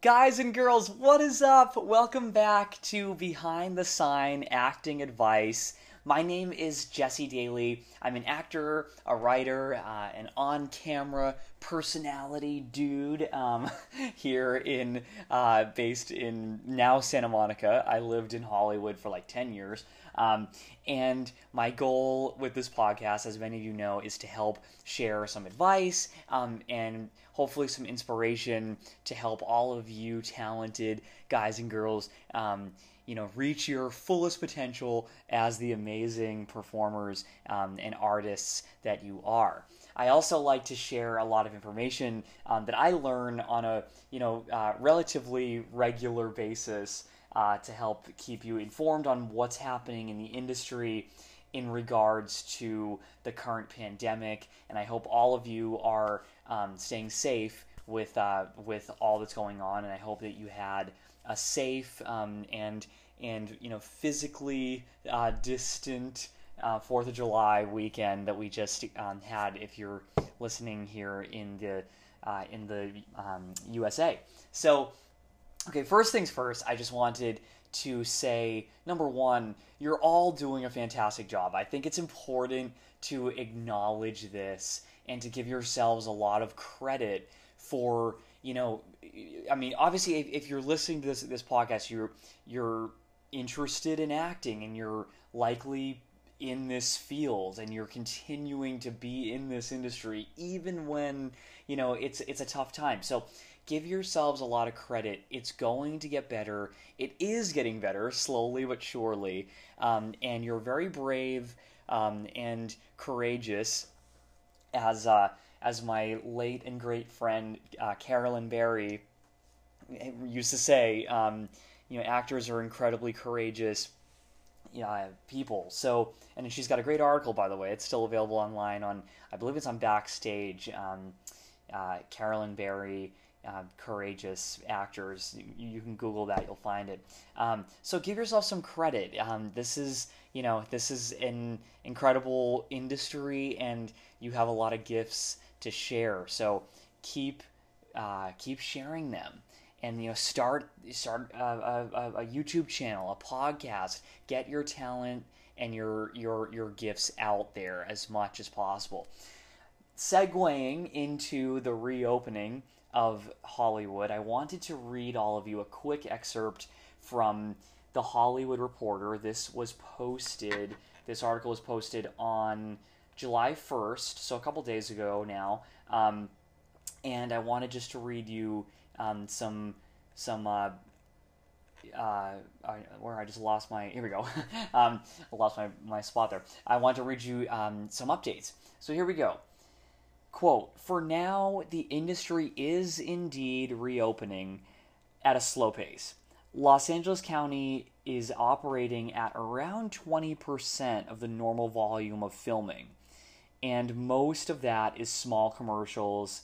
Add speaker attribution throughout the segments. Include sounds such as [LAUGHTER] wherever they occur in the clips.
Speaker 1: Guys and girls, what is up? Welcome back to Behind the Sign Acting Advice. My name is Jesse Daley. I'm an actor, a writer, uh, an on camera personality dude um, [LAUGHS] here in, uh, based in now Santa Monica. I lived in Hollywood for like 10 years. Um, and my goal with this podcast, as many of you know, is to help share some advice um, and hopefully some inspiration to help all of you talented guys and girls. Um, you know, reach your fullest potential as the amazing performers um, and artists that you are. I also like to share a lot of information um, that I learn on a you know uh, relatively regular basis uh, to help keep you informed on what's happening in the industry in regards to the current pandemic. And I hope all of you are um, staying safe with uh, with all that's going on. And I hope that you had a safe um, and and you know physically uh, distant uh, Fourth of July weekend that we just um, had. If you're listening here in the uh, in the USA, um, so okay. First things first, I just wanted to say number one, you're all doing a fantastic job. I think it's important to acknowledge this and to give yourselves a lot of credit for you know i mean obviously if, if, you're listening to this this podcast you're you're interested in acting and you're likely in this field and you're continuing to be in this industry even when you know it's it's a tough time so give yourselves a lot of credit it's going to get better it is getting better slowly but surely um, and you're very brave um, and courageous as uh, as my late and great friend uh, Carolyn Barry used to say, um, you know, actors are incredibly courageous know, people. So, and she's got a great article, by the way. It's still available online on, I believe it's on Backstage. Um, uh, Carolyn Barry, uh, courageous actors. You, you, can Google that; you'll find it. Um, so give yourself some credit. Um, this is, you know, this is an incredible industry, and you have a lot of gifts to share. So keep uh, keep sharing them and you know start start a, a, a, YouTube channel, a podcast. Get your talent and your your your gifts out there as much as possible. Segueing into the reopening of Hollywood, I wanted to read all of you a quick excerpt from the Hollywood Reporter. This was posted. This article was posted on July 1st, so a couple days ago now. Um, and I wanted just to read you um, some some uh, uh, where I just lost my here we go. [LAUGHS] um, I lost my, my spot there. I want to read you um, some updates. So here we go. Quote: For now, the industry is indeed reopening at a slow pace. Los Angeles County is operating at around 20% of the normal volume of filming and most of that is small commercials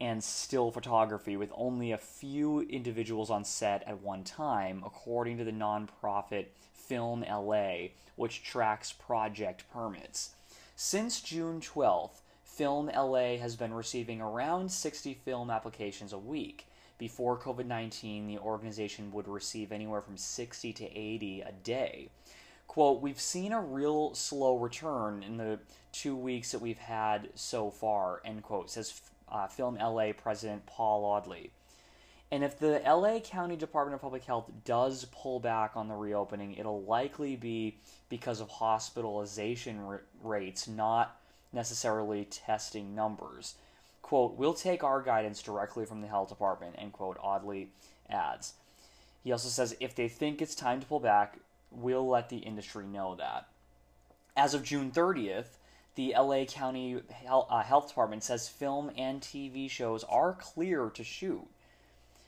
Speaker 1: and still photography with only a few individuals on set at one time, according to the nonprofit Film LA, which tracks project permits. Since June 12th, Film LA has been receiving around 60 film applications a week. Before COVID 19, the organization would receive anywhere from 60 to 80 a day quote, we've seen a real slow return in the two weeks that we've had so far, end quote, says uh, Film LA President Paul Audley. And if the LA County Department of Public Health does pull back on the reopening, it'll likely be because of hospitalization r- rates, not necessarily testing numbers. Quote, we'll take our guidance directly from the health department, end quote, Audley adds. He also says if they think it's time to pull back, we'll let the industry know that. As of June 30th, the LA County uh, Health Department says film and TV shows are clear to shoot.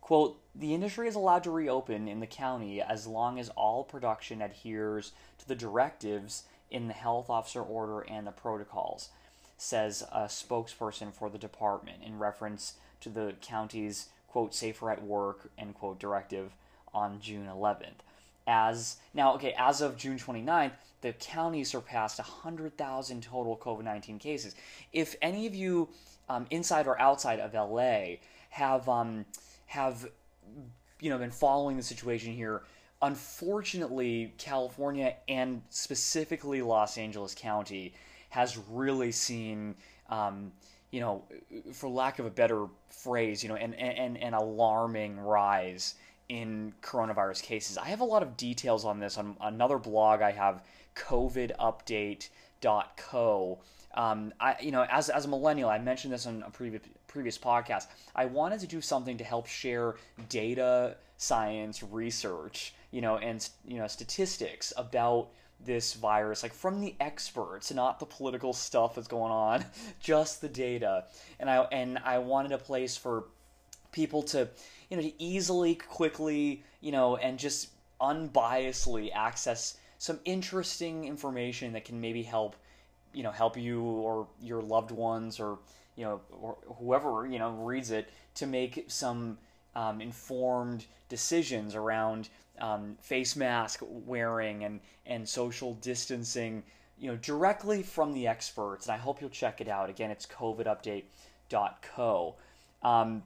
Speaker 1: Quote, the industry is allowed to reopen in the county as long as all production adheres to the directives in the health officer order and the protocols, says a spokesperson for the department in reference to the county's, quote, safer at work, end quote, directive on June 11th as now okay as of june 29th the county surpassed 100000 total covid-19 cases if any of you um, inside or outside of la have um, have you know been following the situation here. Unfortunately, California and specifically Los Angeles County has really seen, um, you know, for lack of a better phrase, you know, an, an, an alarming rise in coronavirus cases. I have a lot of details on this on another blog I have, covidupdate.co. Um, I, you know, as, as a millennial, I mentioned this on a previous previous podcast. I wanted to do something to help share data science research, you know, and you know statistics about this virus, like from the experts, not the political stuff that's going on, [LAUGHS] just the data. And I and I wanted a place for people to, you know, to easily, quickly, you know, and just unbiasedly access some interesting information that can maybe help, you know, help you or your loved ones or you know or whoever you know reads it to make some um, informed decisions around um, face mask wearing and and social distancing, you know, directly from the experts. And I hope you'll check it out. Again, it's covidupdate.co. Um,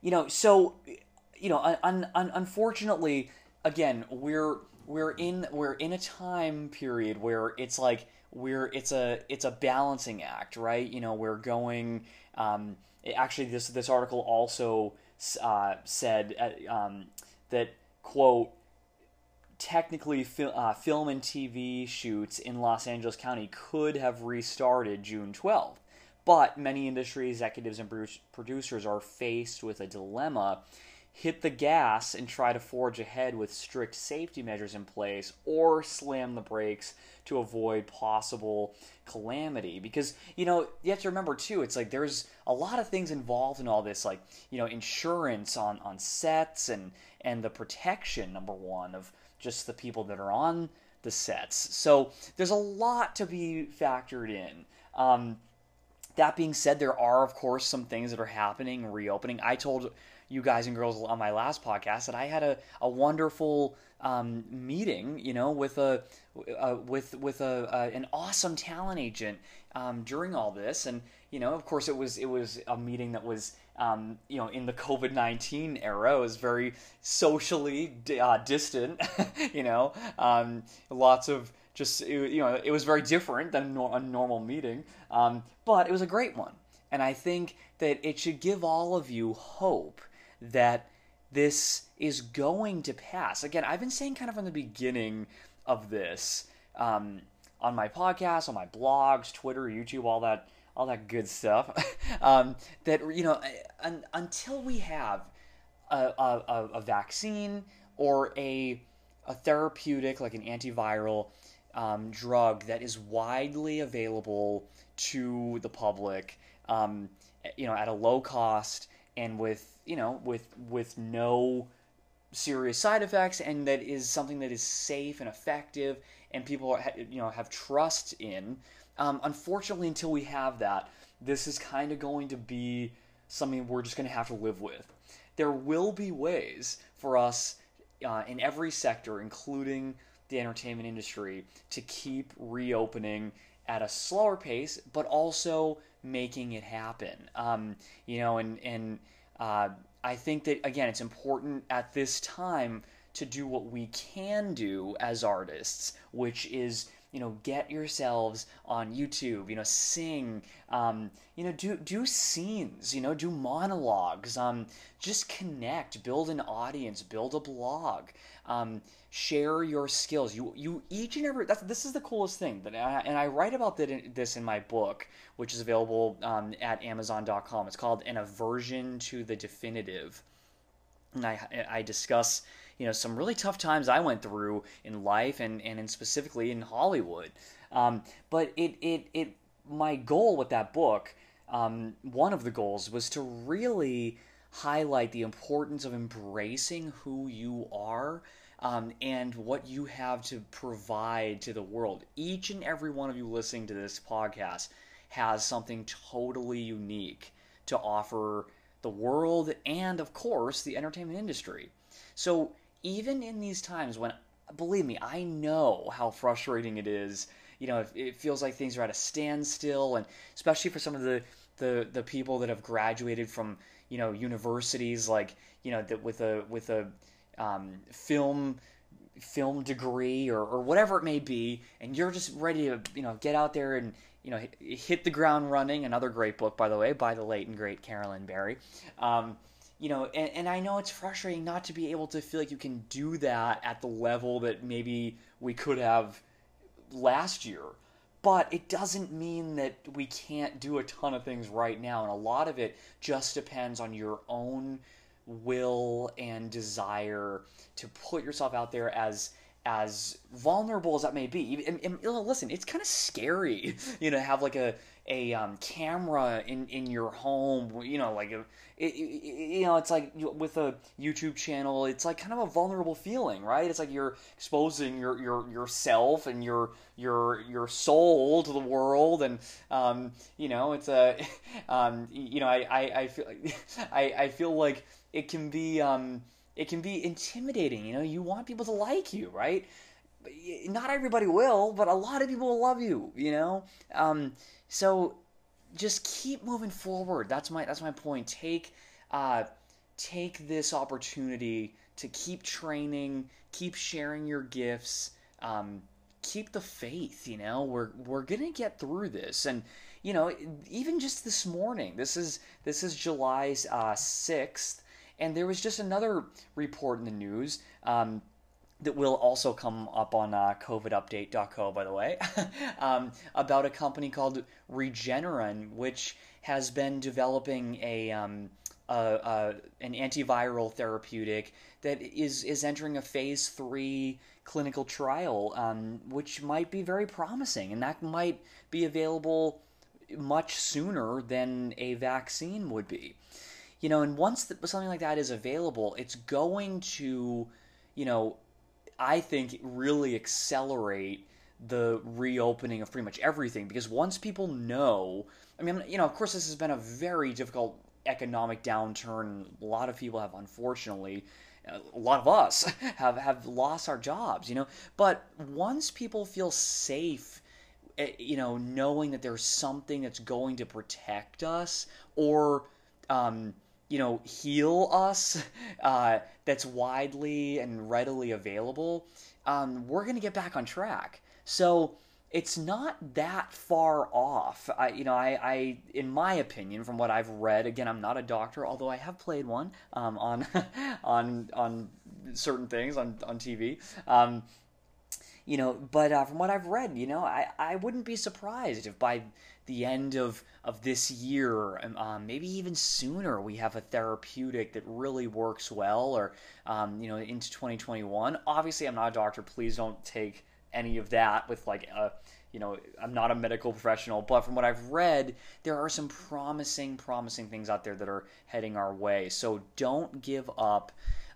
Speaker 1: you know, so you know, un, un, unfortunately, again, we're we're in we're in a time period where it's like we're it's a it's a balancing act, right? You know, we're going. Um, actually, this this article also uh, said uh, um, that quote technically fil- uh, film and TV shoots in Los Angeles County could have restarted June 12th. But many industry executives and producers are faced with a dilemma hit the gas and try to forge ahead with strict safety measures in place or slam the brakes to avoid possible calamity. Because you know you have to remember too it's like there's a lot of things involved in all this like you know insurance on on sets and and the protection number one of just the people that are on the sets. So there's a lot to be factored in. Um, that being said there are of course some things that are happening reopening. I told you guys and girls on my last podcast that I had a, a wonderful um, meeting, you know, with a uh, with with a uh, an awesome talent agent um, during all this, and you know, of course, it was it was a meeting that was um, you know in the COVID nineteen era. It was very socially uh, distant, [LAUGHS] you know, um, lots of just you know, it was very different than a normal meeting, um, but it was a great one, and I think that it should give all of you hope that this is going to pass. Again, I've been saying kind of from the beginning of this um, on my podcast, on my blogs, Twitter, YouTube, all that, all that good stuff. [LAUGHS] um, that you know, un- until we have a, a, a, vaccine or a a therapeutic like an antiviral um, drug that is widely available to the public, um, you know, at a low cost and with you know with with no serious side effects and that is something that is safe and effective and people are, you know have trust in um, unfortunately until we have that this is kind of going to be something we're just going to have to live with there will be ways for us uh, in every sector including the entertainment industry to keep reopening at a slower pace but also making it happen. Um, you know, and and uh, I think that again, it's important at this time to do what we can do as artists, which is you know get yourselves on youtube you know sing um, you know do do scenes you know do monologues um, just connect build an audience build a blog um, share your skills. You you each and every that's this is the coolest thing that I, and I write about this in my book, which is available um, at Amazon.com. It's called An Aversion to the Definitive, and I I discuss you know some really tough times I went through in life and and in specifically in Hollywood. Um, but it it it my goal with that book, um, one of the goals was to really highlight the importance of embracing who you are um, and what you have to provide to the world. Each and every one of you listening to this podcast has something totally unique to offer the world and, of course, the entertainment industry. So, even in these times when, believe me, I know how frustrating it is. You know, it feels like things are at a standstill, and especially for some of the the, the people that have graduated from you know universities like you know that with a with a um, film film degree or, or whatever it may be, and you're just ready to you know get out there and you know hit the ground running. Another great book, by the way, by the late and great Carolyn barry Um, you know, and, and I know it's frustrating not to be able to feel like you can do that at the level that maybe we could have last year. But it doesn't mean that we can't do a ton of things right now. And a lot of it just depends on your own will and desire to put yourself out there as as vulnerable as that may be. And, and, listen, it's kind of scary, [LAUGHS] you know, have like a a um, camera in in your home, you know, like a, it, you know, it's like with a YouTube channel, it's like kind of a vulnerable feeling, right? It's like you're exposing your your yourself and your your your soul to the world, and um, you know, it's a, [LAUGHS] um, you know, I I, I feel [LAUGHS] I I feel like it can be um it can be intimidating. You know, you want people to like you, right? Not everybody will, but a lot of people will love you. You know, um, so just keep moving forward. That's my that's my point. Take uh, take this opportunity to keep training, keep sharing your gifts, um, keep the faith. You know, we're we're gonna get through this, and you know, even just this morning, this is this is July uh, sixth. And there was just another report in the news um, that will also come up on uh, covidupdate.co, by the way, [LAUGHS] um, about a company called Regeneron, which has been developing a, um, a, a, an antiviral therapeutic that is, is entering a phase three clinical trial, um, which might be very promising, and that might be available much sooner than a vaccine would be. You know, and once the, something like that is available, it's going to, you know, I think really accelerate the reopening of pretty much everything because once people know, I mean, you know, of course, this has been a very difficult economic downturn. A lot of people have, unfortunately, a lot of us [LAUGHS] have have lost our jobs, you know. But once people feel safe, eh, you know, knowing that there's something that's going to protect us or um, you know, heal us [LAUGHS] uh, that's widely and readily available, um, we're going to get back on track. So it's not that far off. I, you know, I, I, in my opinion, from what I've read, again, I'm not a doctor, although I have played one um, on, [LAUGHS] on, on certain things on on TV. Um, you know, but uh, from what I've read, you know, I, I wouldn't be surprised if by the end of, of this year, um, um, maybe even sooner, we have a therapeutic that really works well, or um, you know, into 2021. Obviously, I'm not a doctor. Please don't take any of that with like a you know, I'm not a medical professional, but from what I've read, there are some promising, promising things out there that are heading our way. So don't give up.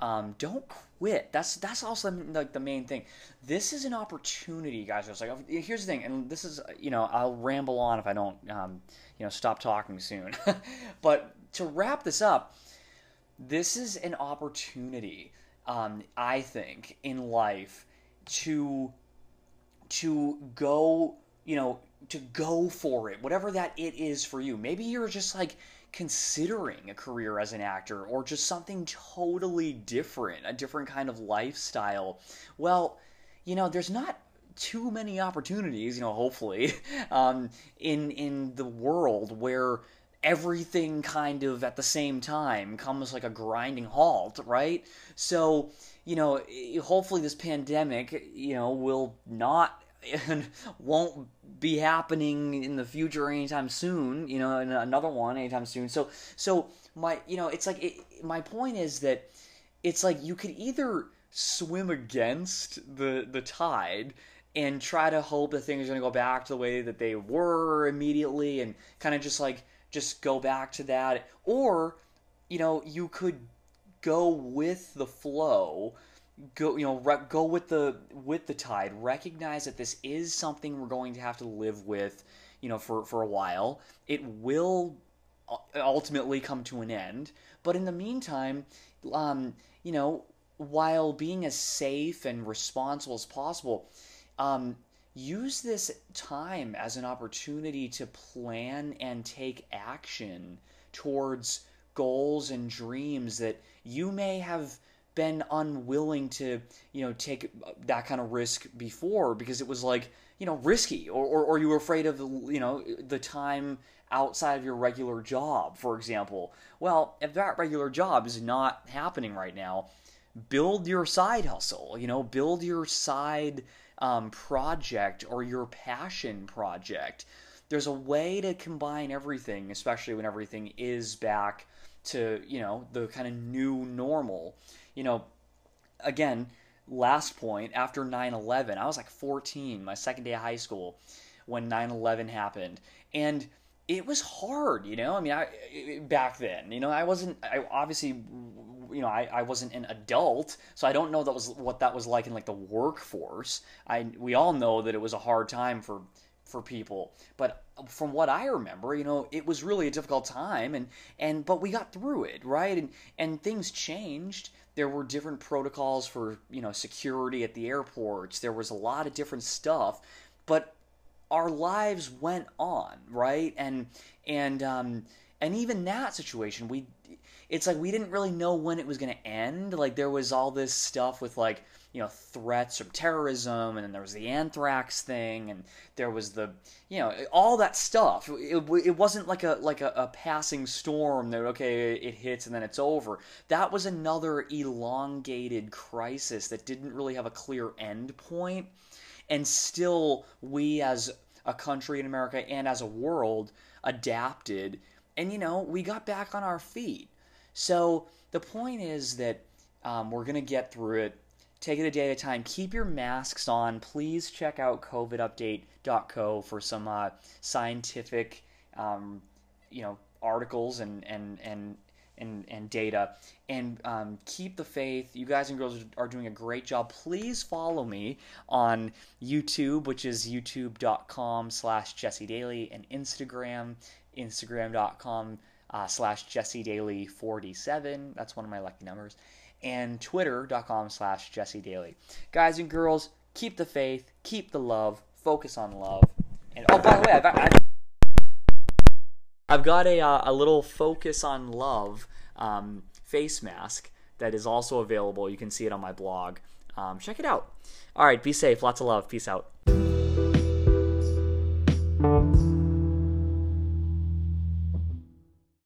Speaker 1: Um, don't quit. That's that's also like the main thing. This is an opportunity, guys. It's like here's the thing, and this is you know I'll ramble on if I don't um, you know stop talking soon. [LAUGHS] but to wrap this up, this is an opportunity. Um, I think in life to to go you know to go for it, whatever that it is for you. Maybe you're just like considering a career as an actor or just something totally different, a different kind of lifestyle, well, you know, there's not too many opportunities, you know, hopefully, [LAUGHS] um, in in the world where everything kind of at the same time comes like a grinding halt, right? So, you know, hopefully this pandemic, you know, will not won't be happening in the future anytime soon. You know, another one anytime soon. So, so my, you know, it's like it, my point is that it's like you could either swim against the the tide and try to hope that things are going to go back to the way that they were immediately and kind of just like just go back to that or you know you could go with the flow go you know re- go with the with the tide. Recognize that this is something we're going to have to live with you know for for a while. It will ultimately come to an end. But in the meantime um you know while being as safe and responsible as possible um use this time as an opportunity to plan and take action towards goals and dreams that you may have been unwilling to, you know, take that kind of risk before because it was like, you know, risky or, or, or you were afraid of, you know, the time outside of your regular job, for example. Well, if that regular job is not happening right now, build your side hustle, you know, build your side um, project or your passion project. There's a way to combine everything, especially when everything is back to, you know, the kind of new normal. You know, again, last point, after 9 11, I was like 14, my second day of high school, when 9 11 happened. And it was hard, you know. I mean, I back then, you know, I wasn't. I obviously, you know, I, I wasn't an adult, so I don't know that was what that was like in like the workforce. I we all know that it was a hard time for for people, but from what I remember, you know, it was really a difficult time, and and but we got through it, right? And and things changed. There were different protocols for you know security at the airports. There was a lot of different stuff, but our lives went on, right? And and um, and even that situation, we it's like we didn't really know when it was going to end. Like there was all this stuff with like you know threats from terrorism, and then there was the anthrax thing, and there was the you know all that stuff. It, it wasn't like a like a, a passing storm that okay it hits and then it's over. That was another elongated crisis that didn't really have a clear end point and still we as a country in America and as a world adapted and you know we got back on our feet so the point is that um, we're going to get through it take it a day at a time keep your masks on please check out covidupdate.co for some uh, scientific um, you know articles and and and and, and data and um, keep the faith. You guys and girls are doing a great job. Please follow me on YouTube, which is youtube.com slash Jesse Daley, and Instagram, instagram.com uh, slash Jesse Daley 47. That's one of my lucky numbers. And twitter.com slash Jesse Daley. Guys and girls, keep the faith, keep the love, focus on love. And oh, by the way, I've, I've I've got a, uh, a little focus on love um, face mask that is also available. You can see it on my blog. Um, check it out. All right, be safe. Lots of love. Peace out.